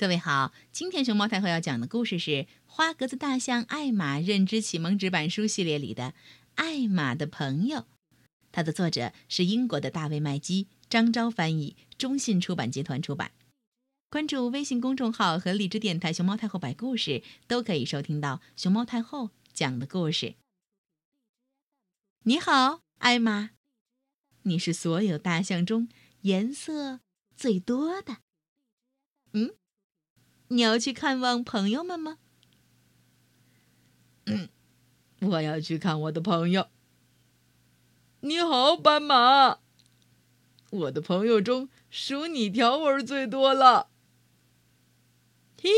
各位好，今天熊猫太后要讲的故事是《花格子大象艾玛认知启蒙纸板书系列里的《艾玛的朋友》，它的作者是英国的大卫麦基，张昭翻译，中信出版集团出版。关注微信公众号和荔枝电台“熊猫太后摆故事”，都可以收听到熊猫太后讲的故事。你好，艾玛，你是所有大象中颜色最多的。嗯。你要去看望朋友们吗？嗯，我要去看我的朋友。你好，斑马。我的朋友中数你条纹最多了。嘿，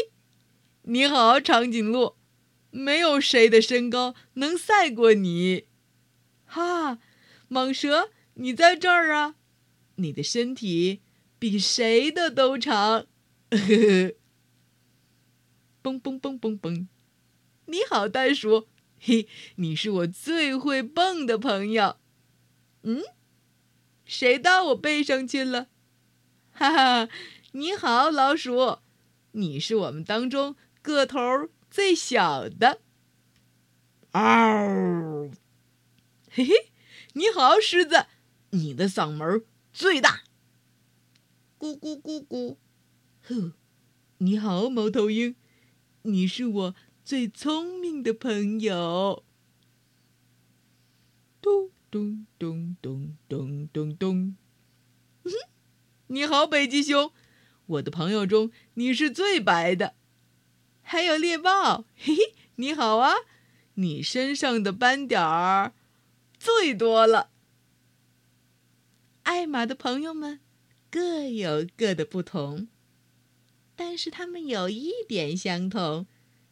你好，长颈鹿。没有谁的身高能赛过你。哈，蟒蛇，你在这儿啊？你的身体比谁的都长。呵呵。蹦蹦蹦蹦蹦！你好，袋鼠，嘿，你是我最会蹦的朋友。嗯，谁到我背上去了？哈哈，你好，老鼠，你是我们当中个头最小的。嗷！嘿嘿，你好，狮子，你的嗓门最大。咕咕咕咕！呵，你好，猫头鹰。你是我最聪明的朋友。咚咚咚咚咚咚咚。你好，北极熊，我的朋友中你是最白的。还有猎豹，嘿嘿，你好啊，你身上的斑点儿最多了。艾玛的朋友们各有各的不同。但是他们有一点相同，